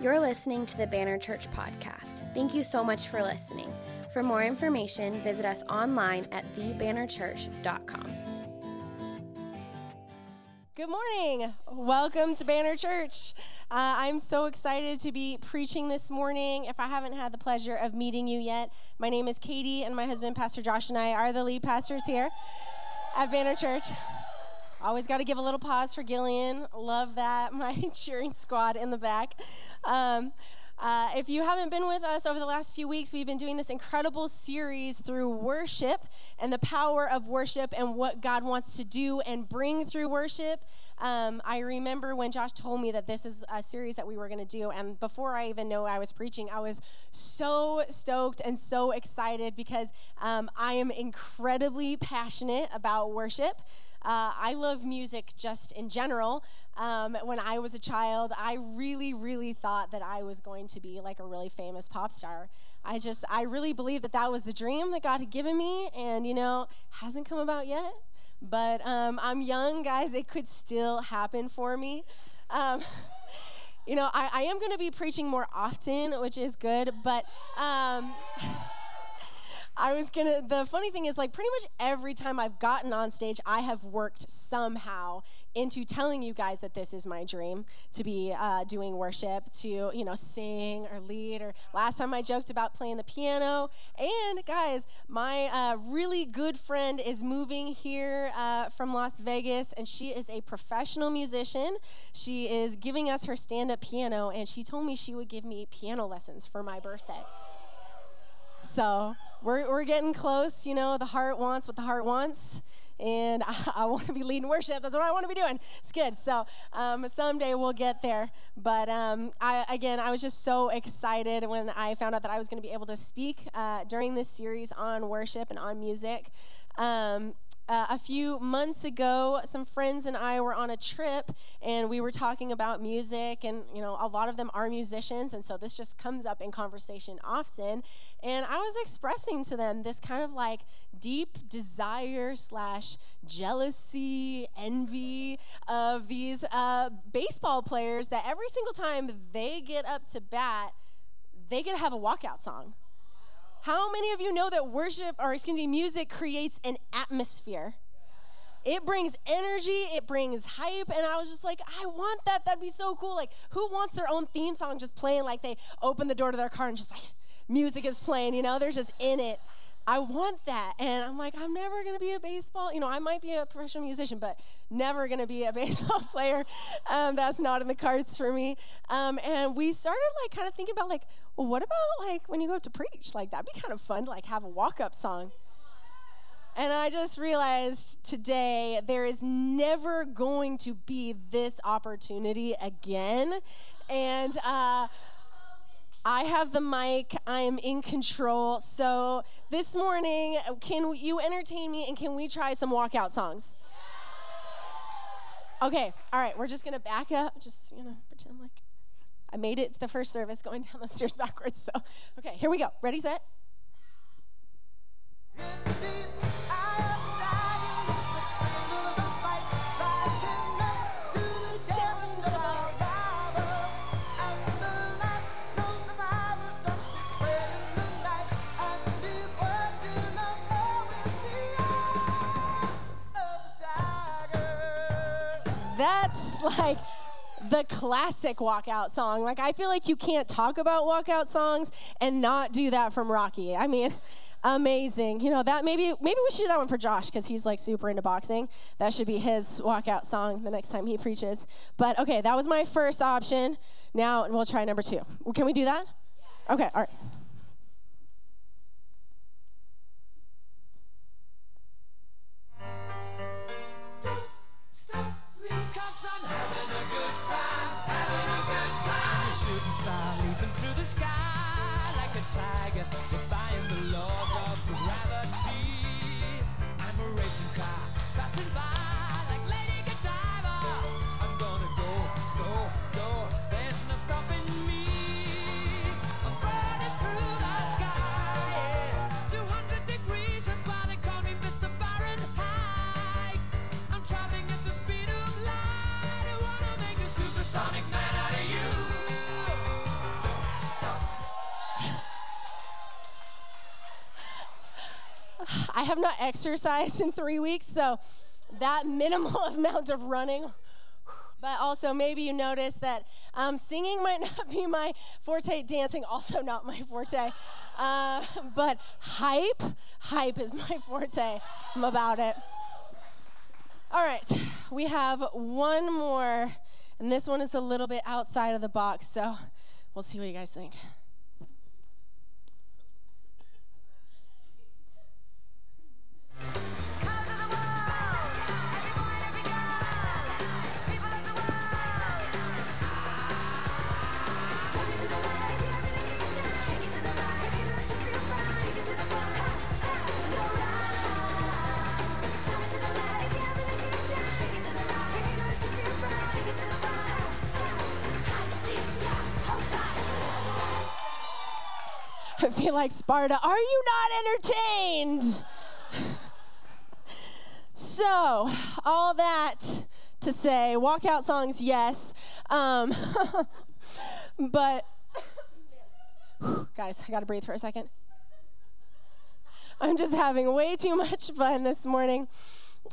You're listening to the Banner Church podcast. Thank you so much for listening. For more information, visit us online at thebannerchurch.com. Good morning. Welcome to Banner Church. Uh, I'm so excited to be preaching this morning. If I haven't had the pleasure of meeting you yet, my name is Katie, and my husband, Pastor Josh, and I are the lead pastors here at Banner Church. Always got to give a little pause for Gillian. Love that. My cheering squad in the back. Um, uh, if you haven't been with us over the last few weeks, we've been doing this incredible series through worship and the power of worship and what God wants to do and bring through worship. Um, I remember when Josh told me that this is a series that we were going to do, and before I even know I was preaching, I was so stoked and so excited because um, I am incredibly passionate about worship. Uh, I love music just in general. Um, when I was a child, I really, really thought that I was going to be like a really famous pop star. I just, I really believed that that was the dream that God had given me, and you know, hasn't come about yet. But um, I'm young, guys. It could still happen for me. Um, you know, I, I am going to be preaching more often, which is good, but. I was gonna, the funny thing is, like, pretty much every time I've gotten on stage, I have worked somehow into telling you guys that this is my dream to be uh, doing worship, to, you know, sing or lead. Or last time I joked about playing the piano. And guys, my uh, really good friend is moving here uh, from Las Vegas, and she is a professional musician. She is giving us her stand up piano, and she told me she would give me piano lessons for my birthday. So we're, we're getting close. You know, the heart wants what the heart wants. And I, I want to be leading worship. That's what I want to be doing. It's good. So um, someday we'll get there. But um, I, again, I was just so excited when I found out that I was going to be able to speak uh, during this series on worship and on music. Um, uh, a few months ago, some friends and I were on a trip and we were talking about music. And, you know, a lot of them are musicians. And so this just comes up in conversation often. And I was expressing to them this kind of like deep desire slash jealousy, envy of these uh, baseball players that every single time they get up to bat, they get to have a walkout song. How many of you know that worship, or excuse me, music creates an atmosphere? It brings energy, it brings hype, and I was just like, I want that. That'd be so cool. Like, who wants their own theme song just playing like they open the door to their car and just like music is playing, you know? They're just in it. I want that. And I'm like, I'm never going to be a baseball, you know, I might be a professional musician, but never going to be a baseball player. Um, that's not in the cards for me. Um, and we started like kind of thinking about like, well, what about like when you go to preach? Like, that'd be kind of fun to like have a walk up song. And I just realized today there is never going to be this opportunity again. And, uh, I have the mic. I am in control. So this morning, can you entertain me and can we try some walkout songs? Okay, all right, we're just gonna back up, just, you know, pretend like I made it the first service going down the stairs backwards. So, okay, here we go. Ready, set? That's like the classic walkout song. Like, I feel like you can't talk about walkout songs and not do that from Rocky. I mean, amazing. You know, that maybe maybe we should do that one for Josh because he's like super into boxing. That should be his walkout song the next time he preaches. But okay, that was my first option. Now we'll try number two. Can we do that? Okay, all right. I have not exercised in three weeks, so that minimal amount of running. But also, maybe you notice that um, singing might not be my forte, dancing also not my forte. Uh, but hype, hype is my forte. I'm about it. All right, we have one more, and this one is a little bit outside of the box, so we'll see what you guys think. I feel like Sparta. Are you not entertained? so, all that to say, walkout songs, yes. Um, but, guys, I gotta breathe for a second. I'm just having way too much fun this morning.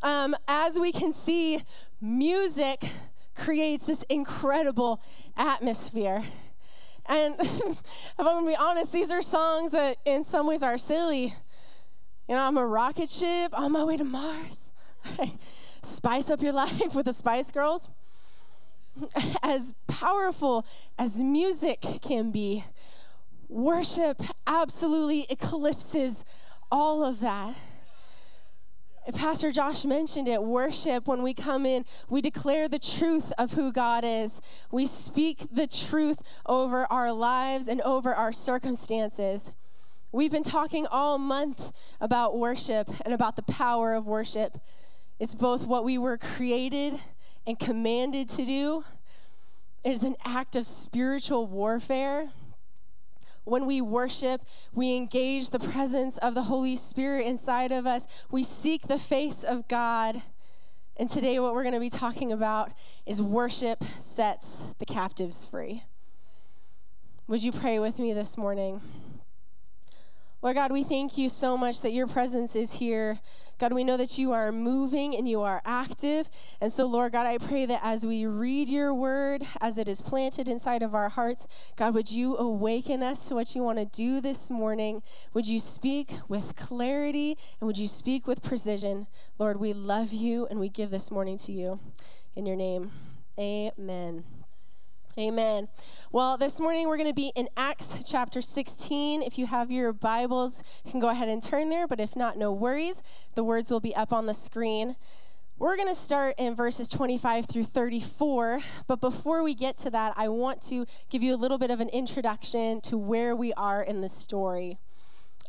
Um, as we can see, music creates this incredible atmosphere. And if I'm gonna be honest, these are songs that in some ways are silly. You know, I'm a rocket ship on my way to Mars. Spice up your life with the Spice Girls. As powerful as music can be, worship absolutely eclipses all of that. Pastor Josh mentioned it worship, when we come in, we declare the truth of who God is. We speak the truth over our lives and over our circumstances. We've been talking all month about worship and about the power of worship. It's both what we were created and commanded to do, it is an act of spiritual warfare when we worship, we engage the presence of the Holy Spirit inside of us. We seek the face of God. And today, what we're going to be talking about is worship sets the captives free. Would you pray with me this morning? Lord God, we thank you so much that your presence is here. God, we know that you are moving and you are active. And so, Lord God, I pray that as we read your word, as it is planted inside of our hearts, God, would you awaken us to what you want to do this morning? Would you speak with clarity and would you speak with precision? Lord, we love you and we give this morning to you. In your name, amen. Amen. Well, this morning we're going to be in Acts chapter 16. If you have your Bibles, you can go ahead and turn there, but if not, no worries. The words will be up on the screen. We're going to start in verses 25 through 34, but before we get to that, I want to give you a little bit of an introduction to where we are in the story.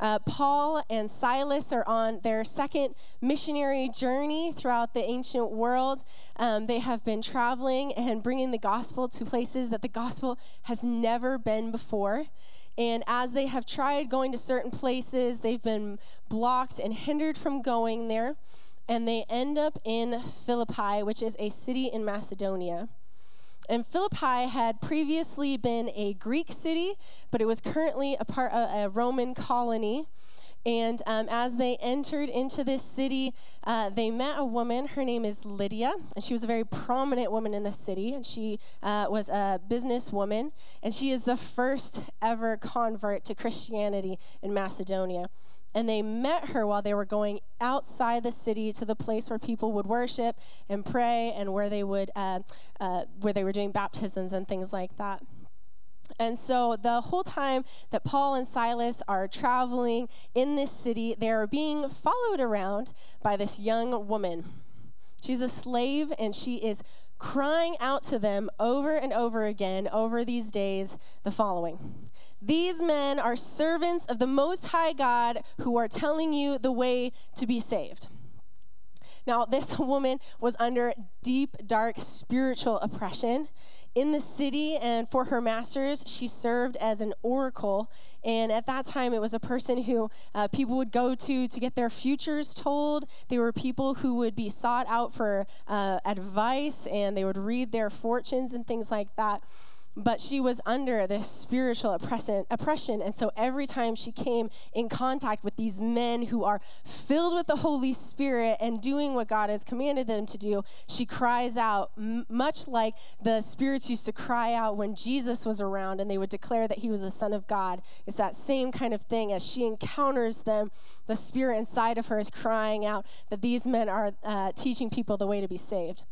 Uh, Paul and Silas are on their second missionary journey throughout the ancient world. Um, they have been traveling and bringing the gospel to places that the gospel has never been before. And as they have tried going to certain places, they've been blocked and hindered from going there. And they end up in Philippi, which is a city in Macedonia. And Philippi had previously been a Greek city, but it was currently a part of a Roman colony. And um, as they entered into this city, uh, they met a woman. Her name is Lydia, and she was a very prominent woman in the city. And she uh, was a businesswoman, and she is the first ever convert to Christianity in Macedonia and they met her while they were going outside the city to the place where people would worship and pray and where they would uh, uh, where they were doing baptisms and things like that and so the whole time that Paul and Silas are traveling in this city, they are being followed around by this young woman. She's a slave and she is crying out to them over and over again over these days the following these men are servants of the Most High God who are telling you the way to be saved. Now, this woman was under deep, dark spiritual oppression. In the city and for her masters, she served as an oracle. And at that time, it was a person who uh, people would go to to get their futures told. They were people who would be sought out for uh, advice and they would read their fortunes and things like that. But she was under this spiritual oppression. And so every time she came in contact with these men who are filled with the Holy Spirit and doing what God has commanded them to do, she cries out, much like the spirits used to cry out when Jesus was around and they would declare that he was the Son of God. It's that same kind of thing as she encounters them. The spirit inside of her is crying out that these men are uh, teaching people the way to be saved.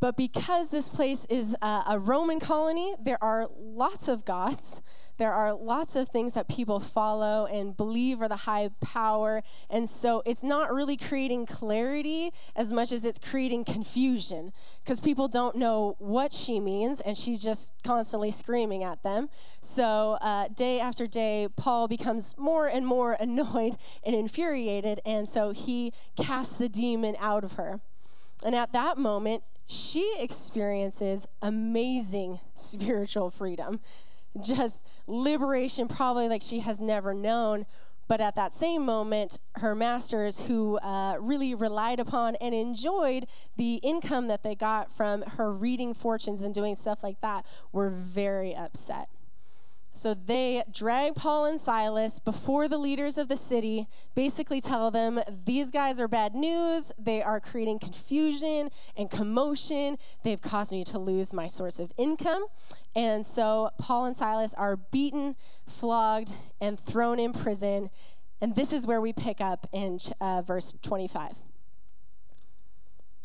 But because this place is a, a Roman colony, there are lots of gods. There are lots of things that people follow and believe are the high power. And so it's not really creating clarity as much as it's creating confusion because people don't know what she means and she's just constantly screaming at them. So uh, day after day, Paul becomes more and more annoyed and infuriated. And so he casts the demon out of her. And at that moment, she experiences amazing spiritual freedom, just liberation, probably like she has never known. But at that same moment, her masters, who uh, really relied upon and enjoyed the income that they got from her reading fortunes and doing stuff like that, were very upset. So they drag Paul and Silas before the leaders of the city, basically tell them these guys are bad news. They are creating confusion and commotion. They've caused me to lose my source of income. And so Paul and Silas are beaten, flogged, and thrown in prison. And this is where we pick up in uh, verse 25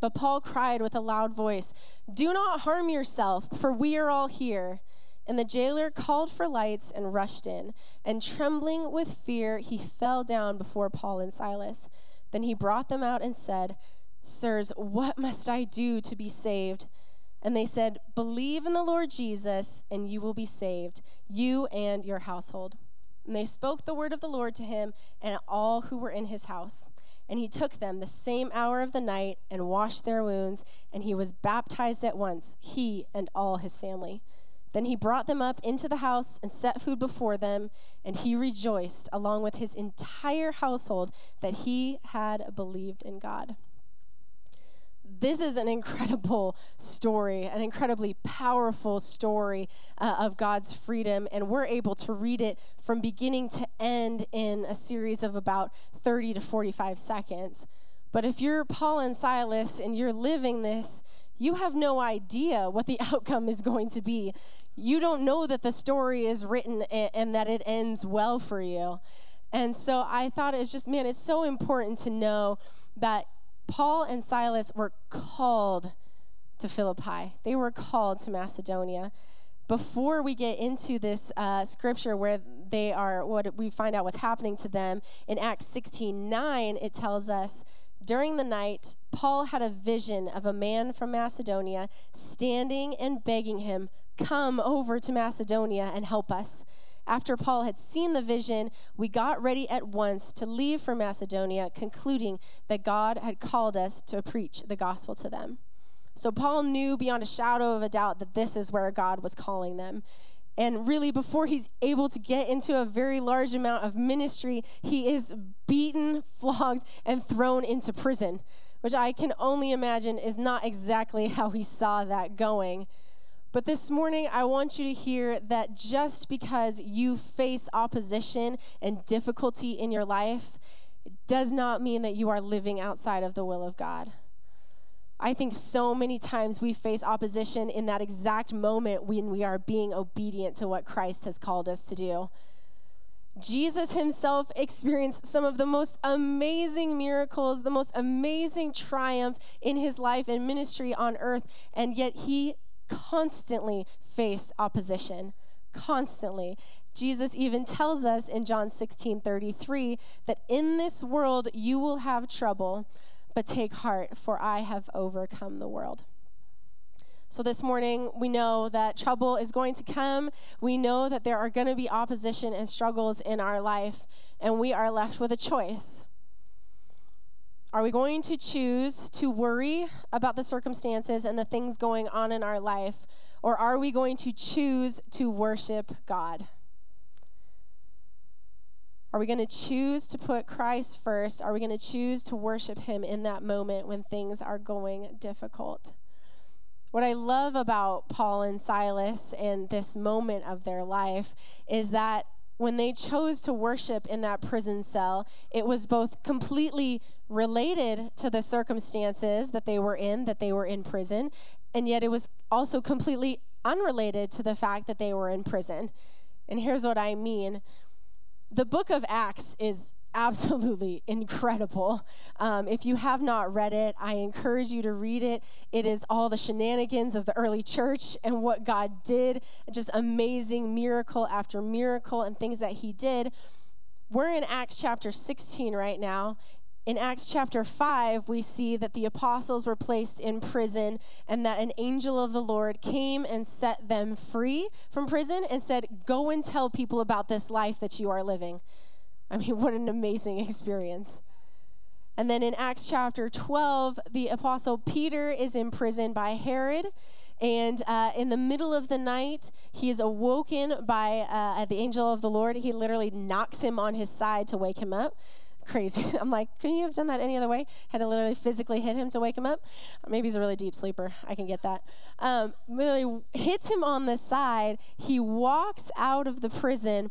But Paul cried with a loud voice, Do not harm yourself, for we are all here. And the jailer called for lights and rushed in. And trembling with fear, he fell down before Paul and Silas. Then he brought them out and said, Sirs, what must I do to be saved? And they said, Believe in the Lord Jesus, and you will be saved, you and your household. And they spoke the word of the Lord to him and all who were in his house. And he took them the same hour of the night and washed their wounds, and he was baptized at once, he and all his family. Then he brought them up into the house and set food before them, and he rejoiced along with his entire household that he had believed in God this is an incredible story, an incredibly powerful story uh, of God's freedom, and we're able to read it from beginning to end in a series of about 30 to 45 seconds. But if you're Paul and Silas and you're living this, you have no idea what the outcome is going to be. You don't know that the story is written and, and that it ends well for you. And so I thought it's just, man, it's so important to know that Paul and Silas were called to Philippi, they were called to Macedonia. Before we get into this uh, scripture where they are, what we find out what's happening to them, in Acts 16 9, it tells us, during the night, Paul had a vision of a man from Macedonia standing and begging him, Come over to Macedonia and help us. After Paul had seen the vision, we got ready at once to leave for Macedonia, concluding that God had called us to preach the gospel to them. So Paul knew beyond a shadow of a doubt that this is where God was calling them. And really, before he's able to get into a very large amount of ministry, he is beaten, flogged, and thrown into prison, which I can only imagine is not exactly how he saw that going. But this morning, I want you to hear that just because you face opposition and difficulty in your life, does not mean that you are living outside of the will of God. I think so many times we face opposition in that exact moment when we are being obedient to what Christ has called us to do. Jesus himself experienced some of the most amazing miracles, the most amazing triumph in his life and ministry on earth, and yet he constantly faced opposition. Constantly. Jesus even tells us in John 16 33 that in this world you will have trouble, but take heart, for I have overcome the world. So, this morning, we know that trouble is going to come. We know that there are going to be opposition and struggles in our life, and we are left with a choice. Are we going to choose to worry about the circumstances and the things going on in our life, or are we going to choose to worship God? Are we going to choose to put Christ first? Are we going to choose to worship Him in that moment when things are going difficult? What I love about Paul and Silas and this moment of their life is that when they chose to worship in that prison cell, it was both completely related to the circumstances that they were in, that they were in prison, and yet it was also completely unrelated to the fact that they were in prison. And here's what I mean the book of Acts is absolutely incredible. Um, if you have not read it, I encourage you to read it. It is all the shenanigans of the early church and what God did, just amazing miracle after miracle and things that He did. We're in Acts chapter 16 right now. In Acts chapter 5, we see that the apostles were placed in prison and that an angel of the Lord came and set them free from prison and said, Go and tell people about this life that you are living. I mean, what an amazing experience. And then in Acts chapter 12, the apostle Peter is imprisoned by Herod. And uh, in the middle of the night, he is awoken by uh, the angel of the Lord. He literally knocks him on his side to wake him up. Crazy. I'm like, couldn't you have done that any other way? Had to literally physically hit him to wake him up. Maybe he's a really deep sleeper. I can get that. Um, literally hits him on the side. He walks out of the prison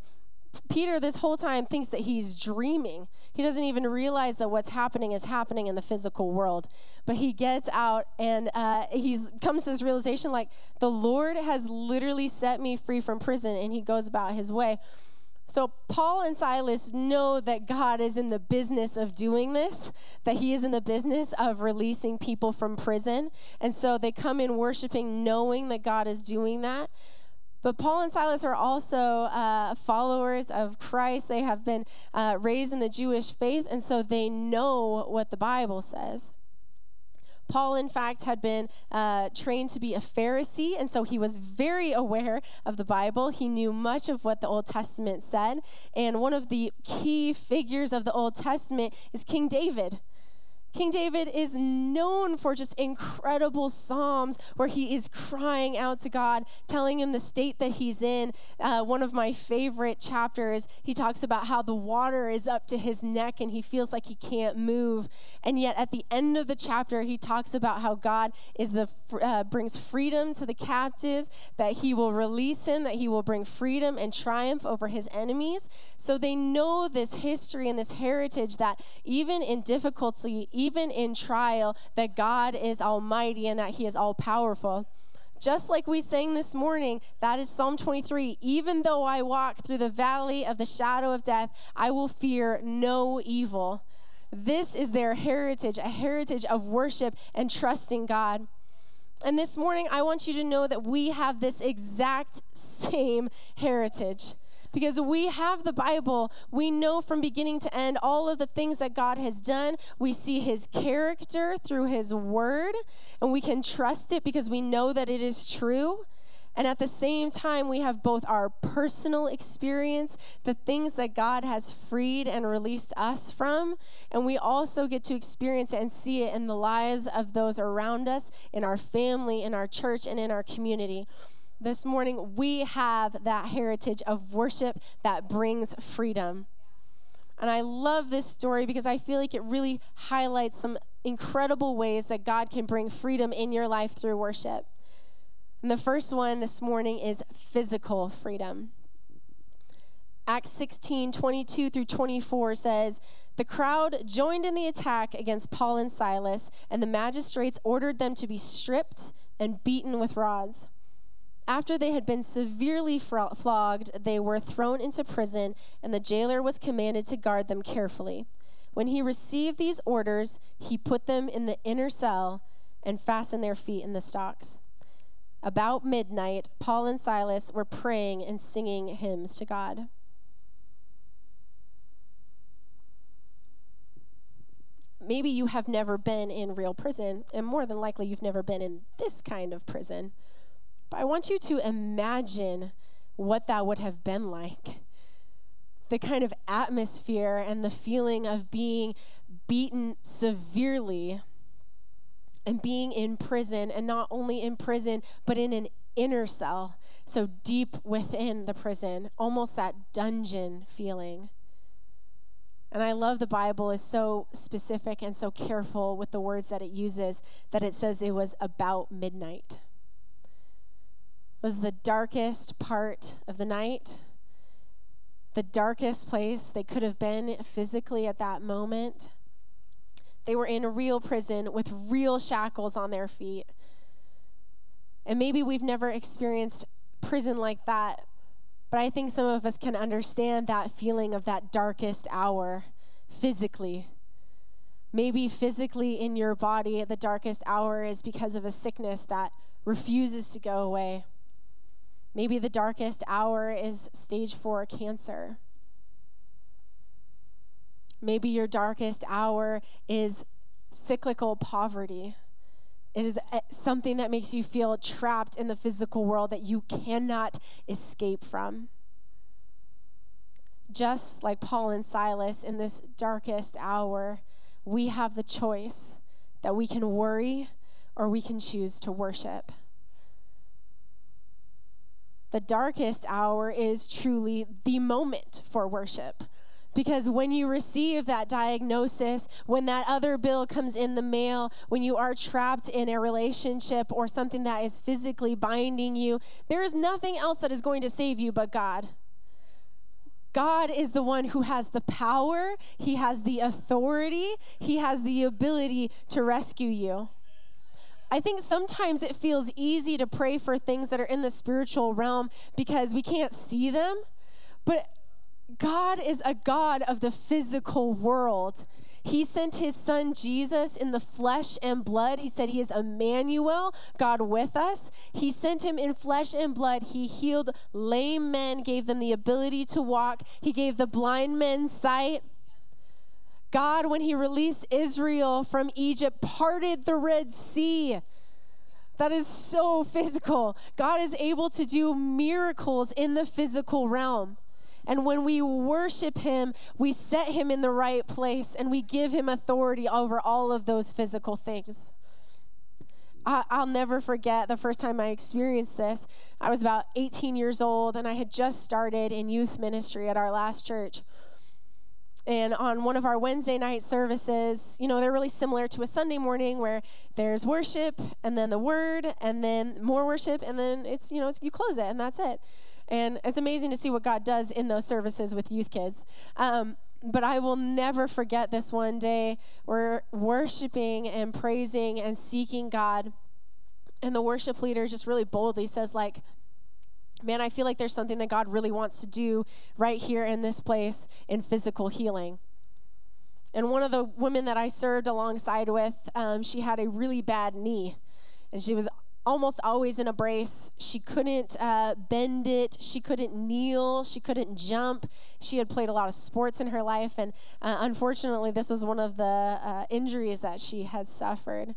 Peter, this whole time, thinks that he's dreaming. He doesn't even realize that what's happening is happening in the physical world. But he gets out and uh, he comes to this realization like, the Lord has literally set me free from prison, and he goes about his way. So, Paul and Silas know that God is in the business of doing this, that He is in the business of releasing people from prison. And so they come in worshiping, knowing that God is doing that. But Paul and Silas are also uh, followers of Christ. They have been uh, raised in the Jewish faith, and so they know what the Bible says. Paul, in fact, had been uh, trained to be a Pharisee, and so he was very aware of the Bible. He knew much of what the Old Testament said. And one of the key figures of the Old Testament is King David. King David is known for just incredible Psalms where he is crying out to God, telling him the state that he's in. Uh, one of my favorite chapters, he talks about how the water is up to his neck and he feels like he can't move. And yet at the end of the chapter, he talks about how God is the uh, brings freedom to the captives, that he will release him, that he will bring freedom and triumph over his enemies. So they know this history and this heritage that even in difficulty, even in trial, that God is almighty and that he is all powerful. Just like we sang this morning, that is Psalm 23. Even though I walk through the valley of the shadow of death, I will fear no evil. This is their heritage, a heritage of worship and trusting God. And this morning, I want you to know that we have this exact same heritage because we have the Bible. We know from beginning to end all of the things that God has done. We see his character through his word, and we can trust it because we know that it is true. And at the same time, we have both our personal experience, the things that God has freed and released us from, and we also get to experience and see it in the lives of those around us, in our family, in our church, and in our community this morning, we have that heritage of worship that brings freedom. And I love this story because I feel like it really highlights some incredible ways that God can bring freedom in your life through worship. And the first one this morning is physical freedom. Acts 16, 22 through 24 says, The crowd joined in the attack against Paul and Silas, and the magistrates ordered them to be stripped and beaten with rods. After they had been severely flogged, they were thrown into prison, and the jailer was commanded to guard them carefully. When he received these orders, he put them in the inner cell and fastened their feet in the stocks. About midnight, Paul and Silas were praying and singing hymns to God. maybe you have never been in real prison, and more than likely, you've never been in this kind of prison. But I want you to imagine what that would have been like. The kind of atmosphere and the feeling of being beaten severely and being in prison, and not only in prison, but in an inner cell, so deep within the prison, almost that dungeon feeling. And I love the Bible is so specific and so careful with the words that it uses that it says it was about midnight. Was the darkest part of the night, the darkest place they could have been physically at that moment. They were in a real prison with real shackles on their feet. And maybe we've never experienced prison like that, but I think some of us can understand that feeling of that darkest hour physically. Maybe physically in your body, the darkest hour is because of a sickness that refuses to go away. Maybe the darkest hour is stage four cancer. Maybe your darkest hour is cyclical poverty. It is eh, something that makes you feel trapped in the physical world that you cannot escape from. Just like Paul and Silas in this darkest hour, we have the choice that we can worry or we can choose to worship. The darkest hour is truly the moment for worship because when you receive that diagnosis, when that other bill comes in the mail, when you are trapped in a relationship or something that is physically binding you, there is nothing else that is going to save you but God. God is the one who has the power, He has the authority, He has the ability to rescue you. I think sometimes it feels easy to pray for things that are in the spiritual realm because we can't see them. But God is a God of the physical world. He sent his son Jesus in the flesh and blood. He said he is Emmanuel, God with us. He sent him in flesh and blood. He healed lame men, gave them the ability to walk. He gave the blind men sight. God, when he released Israel from Egypt, parted the Red Sea. That is so physical. God is able to do miracles in the physical realm. And when we worship Him, we set Him in the right place and we give Him authority over all of those physical things. I, will never forget the first time I experienced this. I was about 18 years old and I had just started in youth ministry at our last church. And on one of our Wednesday night services, you know, they're really similar to a Sunday morning where there's worship and then the word and then more worship and then it's, you know, it's, you close it and that's it. And it's amazing to see what God does in those services with youth kids. Um, but I will never forget this one day. We're worshiping and praising and seeking God. And the worship leader just really boldly says, like, man, I feel like there's something that God really wants to do right here in this place in physical healing. And one of the women that I served alongside with, um, she had a really bad knee. And she was almost always in a brace. She couldn't uh, bend it. She couldn't kneel. She couldn't jump. She had played a lot of sports in her life, and uh, unfortunately, this was one of the uh, injuries that she had suffered.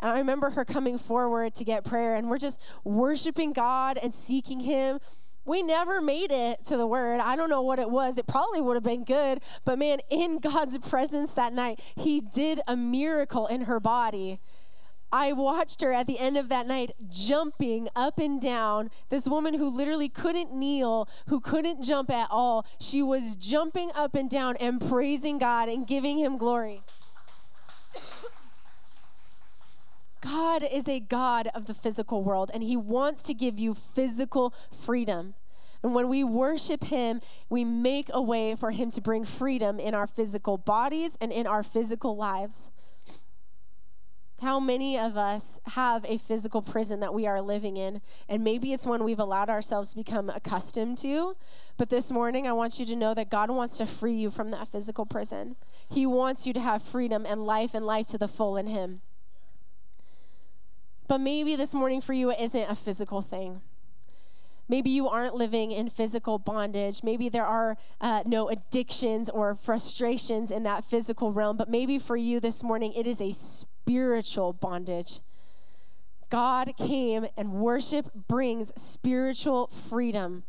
And I remember her coming forward to get prayer, and we're just worshiping God and seeking Him. We never made it to the word. I don't know what it was. It probably would have been good. But man, in God's presence that night, He did a miracle in her body I watched her at the end of that night jumping up and down. This woman who literally couldn't kneel, who couldn't jump at all, she was jumping up and down and praising God and giving Him glory. God is a God of the physical world, and He wants to give you physical freedom. And when we worship Him, we make a way for Him to bring freedom in our physical bodies and in our physical lives. How many of us have a physical prison that we are living in? And maybe it's one we've allowed ourselves to become accustomed to. But this morning, I want you to know that God wants to free you from that physical prison. He wants you to have freedom and life and life to the full in Him. But maybe this morning for you, it isn't a physical thing. Maybe you aren't living in physical bondage. Maybe there are uh, no addictions or frustrations in that physical realm. But maybe for you this morning, it is a spiritual bondage. God came and worship brings spiritual freedom.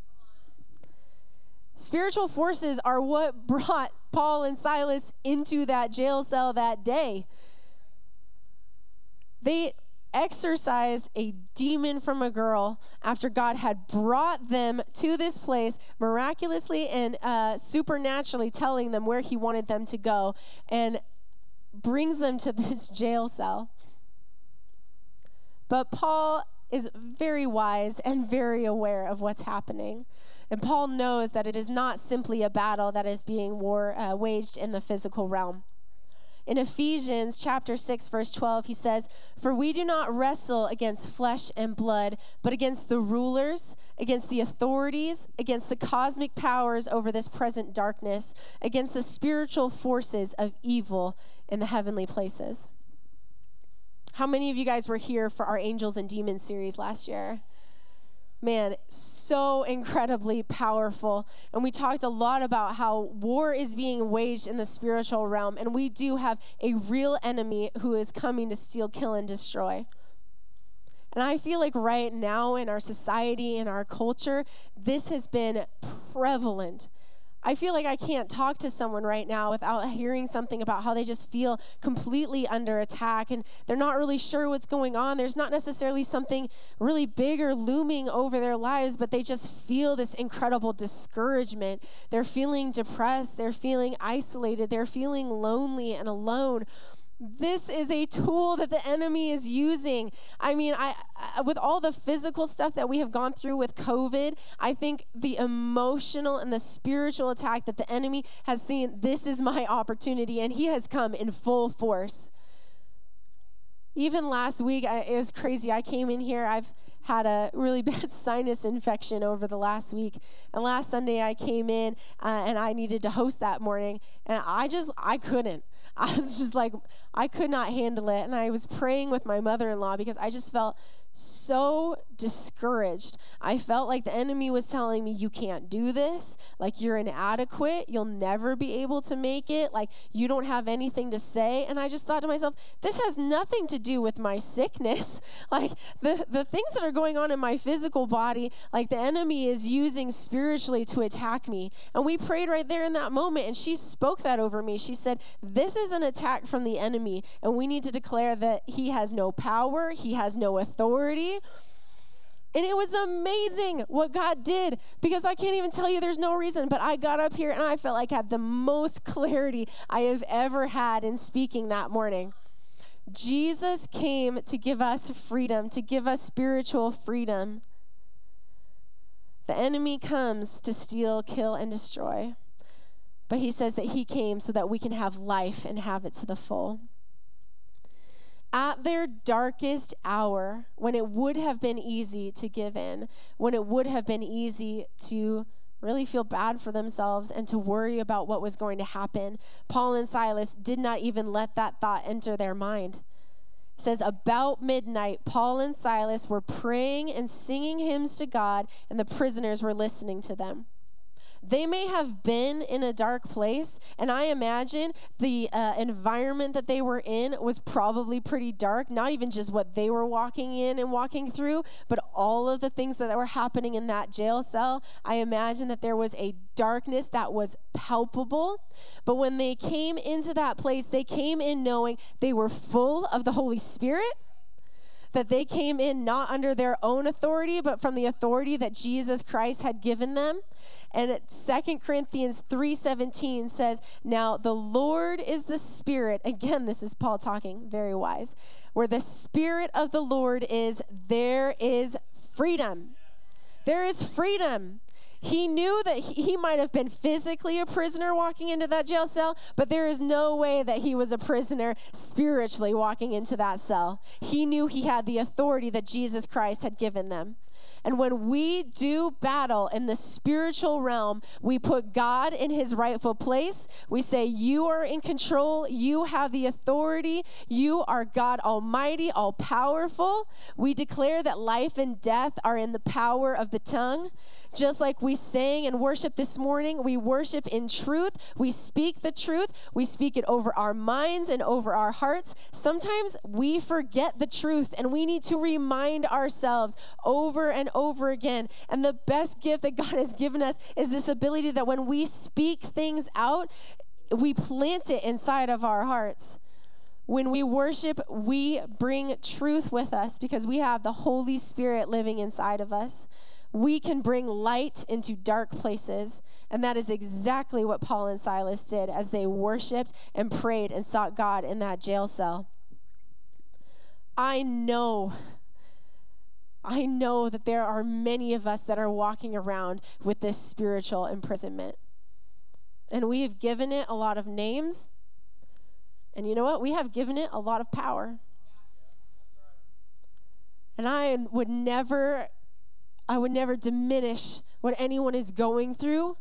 Spiritual forces are what brought Paul and Silas into that jail cell that day. They exorcised a demon from a girl after God had brought them to this place miraculously and uh, supernaturally telling them where He wanted them to go and brings them to this jail cell. But Paul is very wise and very aware of what's happening. And Paul knows that it is not simply a battle that is being war, uh, waged in the physical realm. In Ephesians chapter 6 verse 12 he says, "For we do not wrestle against flesh and blood, but against the rulers, against the authorities, against the cosmic powers over this present darkness, against the spiritual forces of evil in the heavenly places." How many of you guys were here for our Angels and Demons series last year? Man, so incredibly powerful. And we talked a lot about how war is being waged in the spiritual realm, and we do have a real enemy who is coming to steal, kill, and destroy. And I feel like right now in our society, in our culture, this has been prevalent I feel like I can't talk to someone right now without hearing something about how they just feel completely under attack and they're not really sure what's going on. There's not necessarily something really big or looming over their lives, but they just feel this incredible discouragement. They're feeling depressed, they're feeling isolated, they're feeling lonely and alone this is a tool that the enemy is using. I mean, I, I, with all the physical stuff that we have gone through with COVID, I think the emotional and the spiritual attack that the enemy has seen, this is my opportunity, and he has come in full force. Even last week, I, it was crazy. I came in here. I've had a really bad sinus infection over the last week. And last Sunday I came in uh, and I needed to host that morning and I just I couldn't. I was just like, I could not handle it. And I was praying with my mother in law because I just felt so discouraged. I felt like the enemy was telling me, You can't do this. Like, you're inadequate. You'll never be able to make it. Like, you don't have anything to say. And I just thought to myself, This has nothing to do with my sickness. Like, the, the things that are going on in my physical body, like, the enemy is using spiritually to attack me. And we prayed right there in that moment. And she spoke that over me. She said, This is an attack from the enemy. And we need to declare that he has no power, he has no authority authority. And it was amazing what God did because I can't even tell you there's no reason, but I got up here and I felt like I had the most clarity I have ever had in speaking that morning. Jesus came to give us freedom, to give us spiritual freedom. The enemy comes to steal, kill, and destroy. But he says that he came so that we can have life and have it to the full at their darkest hour, when it would have been easy to give in, when it would have been easy to really feel bad for themselves and to worry about what was going to happen, Paul and Silas did not even let that thought enter their mind. It says, About midnight, Paul and Silas were praying and singing hymns to God, and the prisoners were listening to them. They may have been in a dark place, and I imagine the uh, environment that they were in was probably pretty dark. Not even just what they were walking in and walking through, but all of the things that were happening in that jail cell. I imagine that there was a darkness that was palpable. But when they came into that place, they came in knowing they were full of the Holy Spirit that they came in not under their own authority, but from the authority that Jesus Christ had given them. And Second Corinthians 3:17 says, "Now the Lord is the Spirit." Again, this is Paul talking, very wise. Where the Spirit of the Lord is, there is freedom. There is freedom. He knew that he might have been physically a prisoner walking into that jail cell, but there is no way that he was a prisoner spiritually walking into that cell. He knew he had the authority that Jesus Christ had given them. And when we do battle in the spiritual realm, we put God in his rightful place. We say, You are in control. You have the authority. You are God Almighty, all powerful. We declare that life and death are in the power of the tongue. Just like we sang and worship this morning, we worship in truth. We speak the truth. We speak it over our minds and over our hearts. Sometimes we forget the truth and we need to remind ourselves over and over again. And the best gift that God has given us is this ability that when we speak things out, we plant it inside of our hearts. When we worship, we bring truth with us because we have the Holy Spirit living inside of us we can bring light into dark places. And that is exactly what Paul and Silas did as they worshiped and prayed and sought God in that jail cell. I know, I know that there are many of us that are walking around with this spiritual imprisonment. And we have given it a lot of names. And you know what? We have given it a lot of power. And I would never I would never diminish what anyone is going through,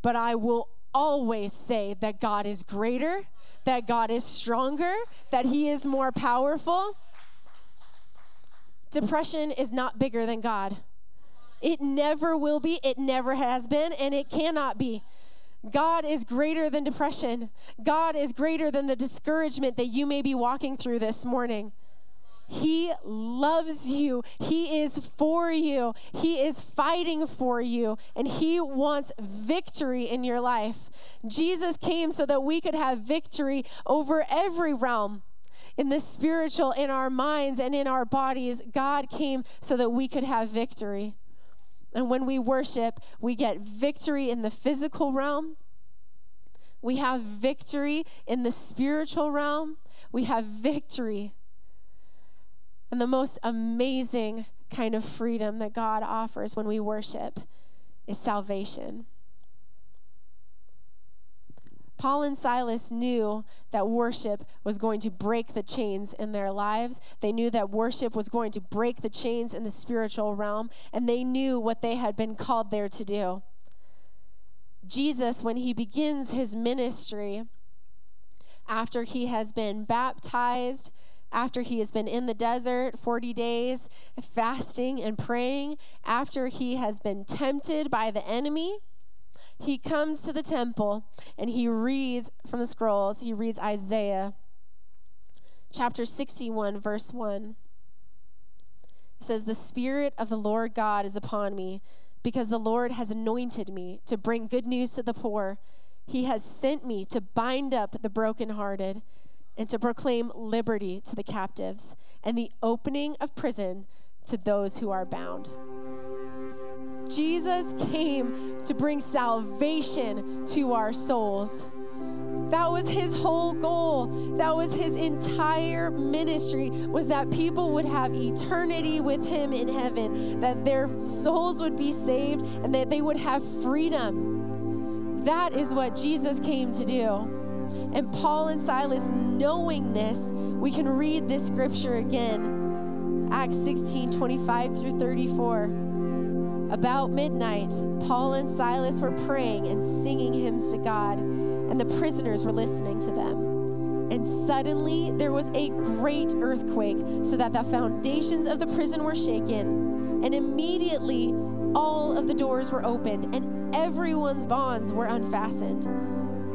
but I will always say that God is greater, that God is stronger, that He is more powerful. Depression is not bigger than God. It never will be, it never has been, and it cannot be. God is greater than depression. God is greater than the discouragement that you may be walking through this morning. He loves you. He is for you. He is fighting for you. And He wants victory in your life. Jesus came so that we could have victory over every realm. In the spiritual, in our minds, and in our bodies, God came so that we could have victory. And when we worship, we get victory in the physical realm. We have victory in the spiritual realm. We have victory and the most amazing kind of freedom that God offers when we worship is salvation. Paul and Silas knew that worship was going to break the chains in their lives. They knew that worship was going to break the chains in the spiritual realm, and they knew what they had been called there to do. Jesus, when he begins his ministry, after he has been baptized, after he has been in the desert 40 days, fasting and praying, after he has been tempted by the enemy, he comes to the temple and he reads from the scrolls, he reads Isaiah chapter 61, verse 1. It says, The Spirit of the Lord God is upon me, because the Lord has anointed me to bring good news to the poor. He has sent me to bind up the brokenhearted and to proclaim liberty to the captives and the opening of prison to those who are bound. Jesus came to bring salvation to our souls. That was his whole goal. That was his entire ministry was that people would have eternity with him in heaven, that their souls would be saved and that they would have freedom. That is what Jesus came to do. And Paul and Silas, knowing this, we can read this scripture again Acts 16 25 through 34. About midnight, Paul and Silas were praying and singing hymns to God, and the prisoners were listening to them. And suddenly there was a great earthquake, so that the foundations of the prison were shaken. And immediately all of the doors were opened, and everyone's bonds were unfastened.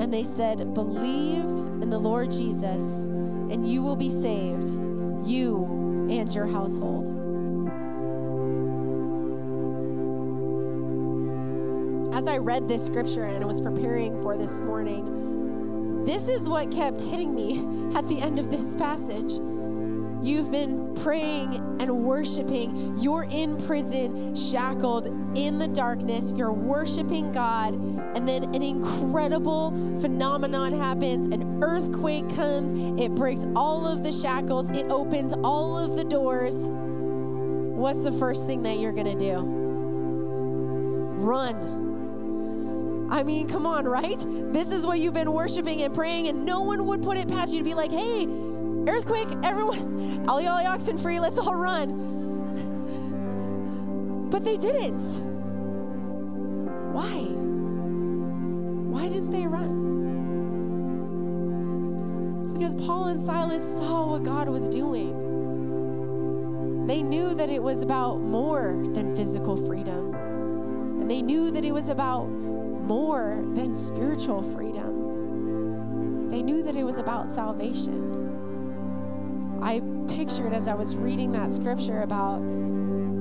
And they said, Believe in the Lord Jesus, and you will be saved, you and your household. As I read this scripture and was preparing for this morning, this is what kept hitting me at the end of this passage. You've been praying and worshiping. You're in prison, shackled in the darkness. You're worshiping God. And then an incredible phenomenon happens. An earthquake comes. It breaks all of the shackles, it opens all of the doors. What's the first thing that you're going to do? Run. I mean, come on, right? This is what you've been worshiping and praying, and no one would put it past you to be like, hey, Earthquake, everyone, all y'all oxen free, let's all run. But they didn't. Why? Why didn't they run? It's because Paul and Silas saw what God was doing. They knew that it was about more than physical freedom, and they knew that it was about more than spiritual freedom. They knew that it was about salvation. I pictured as I was reading that scripture about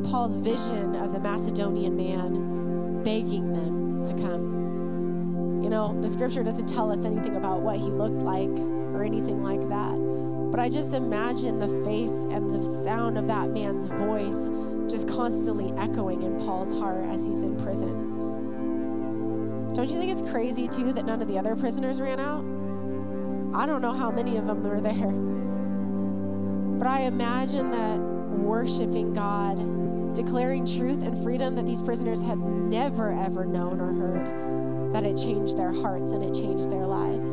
Paul's vision of the Macedonian man begging them to come. You know, the scripture doesn't tell us anything about what he looked like or anything like that. But I just imagine the face and the sound of that man's voice just constantly echoing in Paul's heart as he's in prison. Don't you think it's crazy, too, that none of the other prisoners ran out? I don't know how many of them were there. But I imagine that worshiping God, declaring truth and freedom that these prisoners had never, ever known or heard, that it changed their hearts and it changed their lives.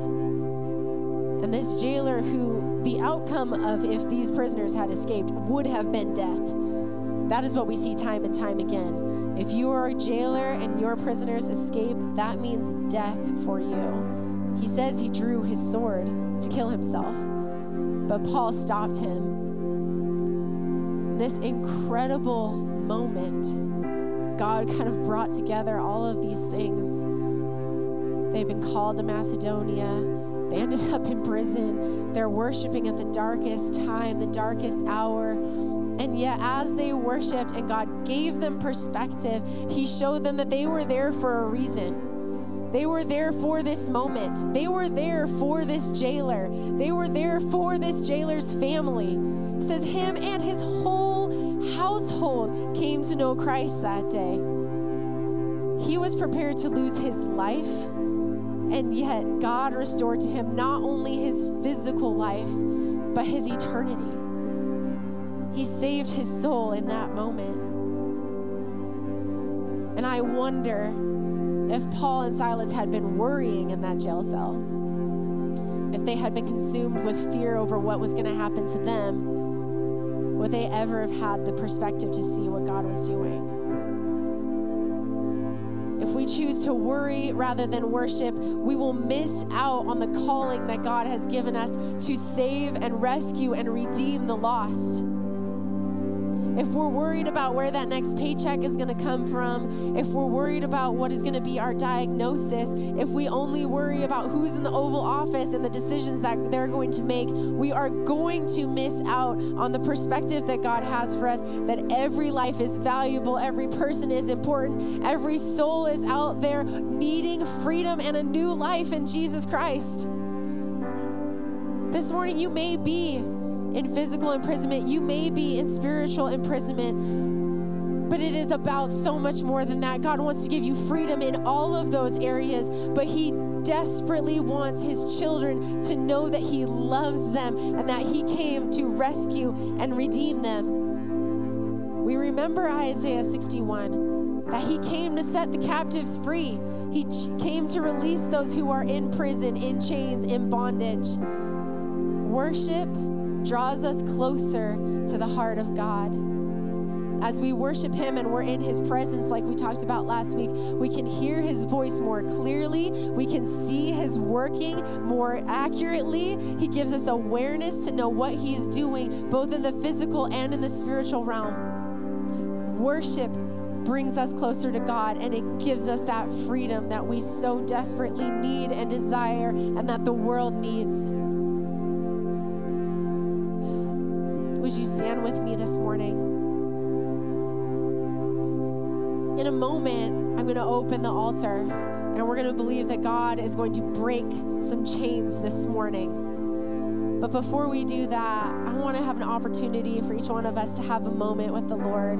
And this jailer, who the outcome of if these prisoners had escaped would have been death, that is what we see time and time again. If you are a jailer and your prisoners escape, that means death for you. He says he drew his sword to kill himself, but Paul stopped him this incredible moment, God kind of brought together all of these things. They've been called to Macedonia. They ended up in prison. They're worshiping at the darkest time, the darkest hour. And yet, as they worshiped and God gave them perspective, He showed them that they were there for a reason. They were there for this moment. They were there for this jailer. They were there for this jailer's family. It says him and his whole household came to know Christ that day. He was prepared to lose his life, and yet God restored to him not only his physical life, but his eternity. He saved his soul in that moment. And I wonder if Paul and Silas had been worrying in that jail cell, if they had been consumed with fear over what was going to happen to them would they ever have had the perspective to see what God was doing? If we choose to worry rather than worship, we will miss out on the calling that God has given us to save and rescue and redeem the lost if we're worried about where that next paycheck is going to come from, if we're worried about what is going to be our diagnosis, if we only worry about who's in the Oval Office and the decisions that they're going to make, we are going to miss out on the perspective that God has for us that every life is valuable, every person is important, every soul is out there needing freedom and a new life in Jesus Christ. This morning, you may be in physical imprisonment, you may be in spiritual imprisonment, but it is about so much more than that. God wants to give you freedom in all of those areas, but He desperately wants His children to know that He loves them and that He came to rescue and redeem them. We remember Isaiah 61 that He came to set the captives free. He came to release those who are in prison, in chains, in bondage. Worship draws us closer to the heart of God. As we worship Him and we're in His presence, like we talked about last week, we can hear His voice more clearly. We can see His working more accurately. He gives us awareness to know what He's doing, both in the physical and in the spiritual realm. Worship brings us closer to God and it gives us that freedom that we so desperately need and desire and that the world needs. Stand with me this morning? In a moment, I'm going to open the altar and we're going to believe that God is going to break some chains this morning. But before we do that, I want to have an opportunity for each one of us to have a moment with the Lord.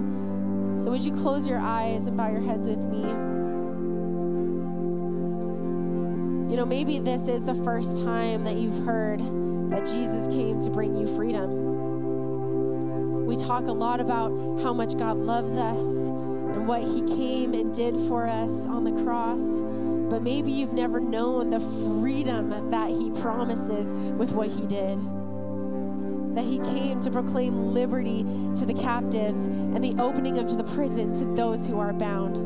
So, would you close your eyes and bow your heads with me? You know, maybe this is the first time that you've heard that Jesus came to bring you freedom. We talk a lot about how much God loves us and what He came and did for us on the cross. But maybe you've never known the freedom that He promises with what He did. That He came to proclaim liberty to the captives and the opening of the prison to those who are bound.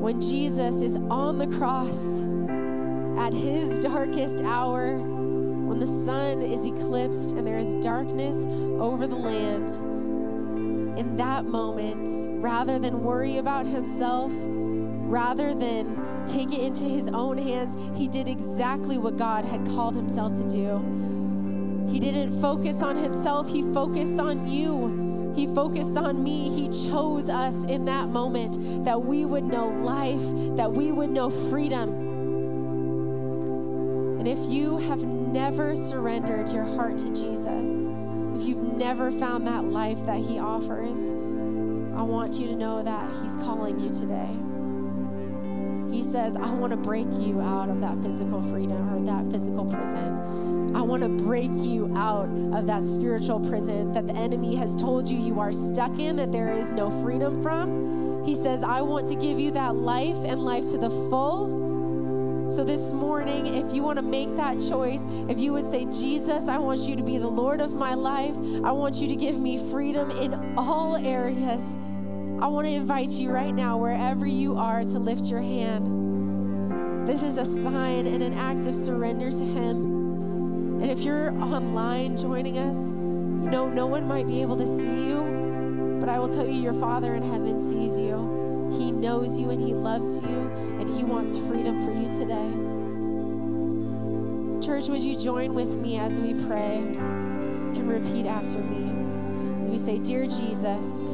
When Jesus is on the cross at His darkest hour, when the sun is eclipsed and there is darkness over the land, in that moment, rather than worry about himself, rather than take it into his own hands, he did exactly what God had called himself to do. He didn't focus on himself, he focused on you. He focused on me. He chose us in that moment that we would know life, that we would know freedom. And if you have never surrendered your heart to Jesus, if you've never found that life that He offers, I want you to know that He's calling you today. He says, I want to break you out of that physical freedom or that physical prison. I want to break you out of that spiritual prison that the enemy has told you you are stuck in, that there is no freedom from. He says, I want to give you that life and life to the full. So, this morning, if you want to make that choice, if you would say, Jesus, I want you to be the Lord of my life, I want you to give me freedom in all areas. I want to invite you right now, wherever you are, to lift your hand. This is a sign and an act of surrender to Him. And if you're online joining us, you know, no one might be able to see you, but I will tell you, your Father in heaven sees you. He knows you and He loves you and He wants freedom for you today. Church, would you join with me as we pray? You can repeat after me. As we say, Dear Jesus,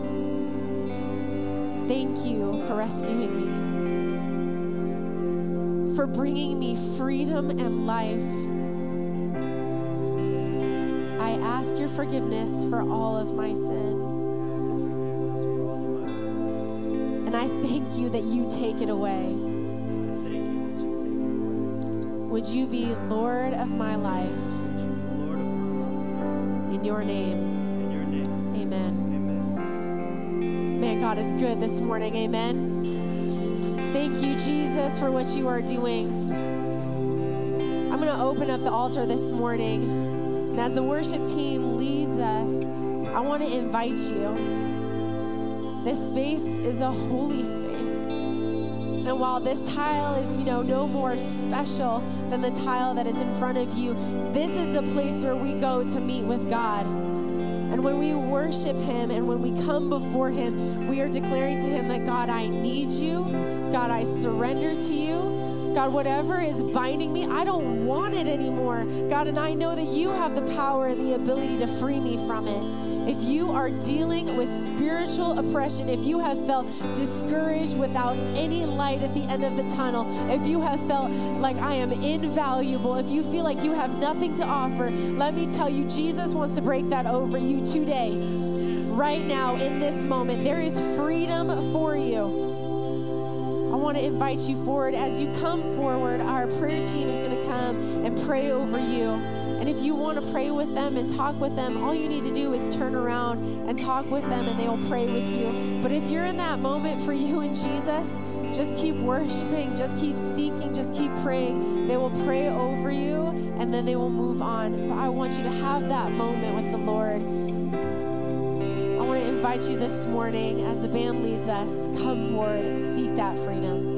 thank you for rescuing me, for bringing me freedom and life. I ask your forgiveness for all of my sin. And I thank you that you take it away. Would you be Lord of my life? In your name. Amen. Man, God is good this morning. Amen. Thank you, Jesus, for what you are doing. I'm going to open up the altar this morning. And as the worship team leads us, I want to invite you. This space is a holy space. And while this tile is, you know, no more special than the tile that is in front of you, this is the place where we go to meet with God. And when we worship Him and when we come before Him, we are declaring to Him that God, I need you. God, I surrender to you. God, whatever is binding me, I don't want it anymore. God, and I know that you have the power and the ability to free me from it. If you are dealing with spiritual oppression, if you have felt discouraged without any light at the end of the tunnel, if you have felt like I am invaluable, if you feel like you have nothing to offer, let me tell you, Jesus wants to break that over you today. Right now, in this moment, there is freedom for you want to invite you forward. As you come forward, our prayer team is going to come and pray over you. And if you want to pray with them and talk with them, all you need to do is turn around and talk with them and they will pray with you. But if you're in that moment for you and Jesus, just keep worshiping, just keep seeking, just keep praying. They will pray over you and then they will move on. But I want you to have that moment with the Lord. Want to invite you this morning as the band leads us, come forward, seek that freedom.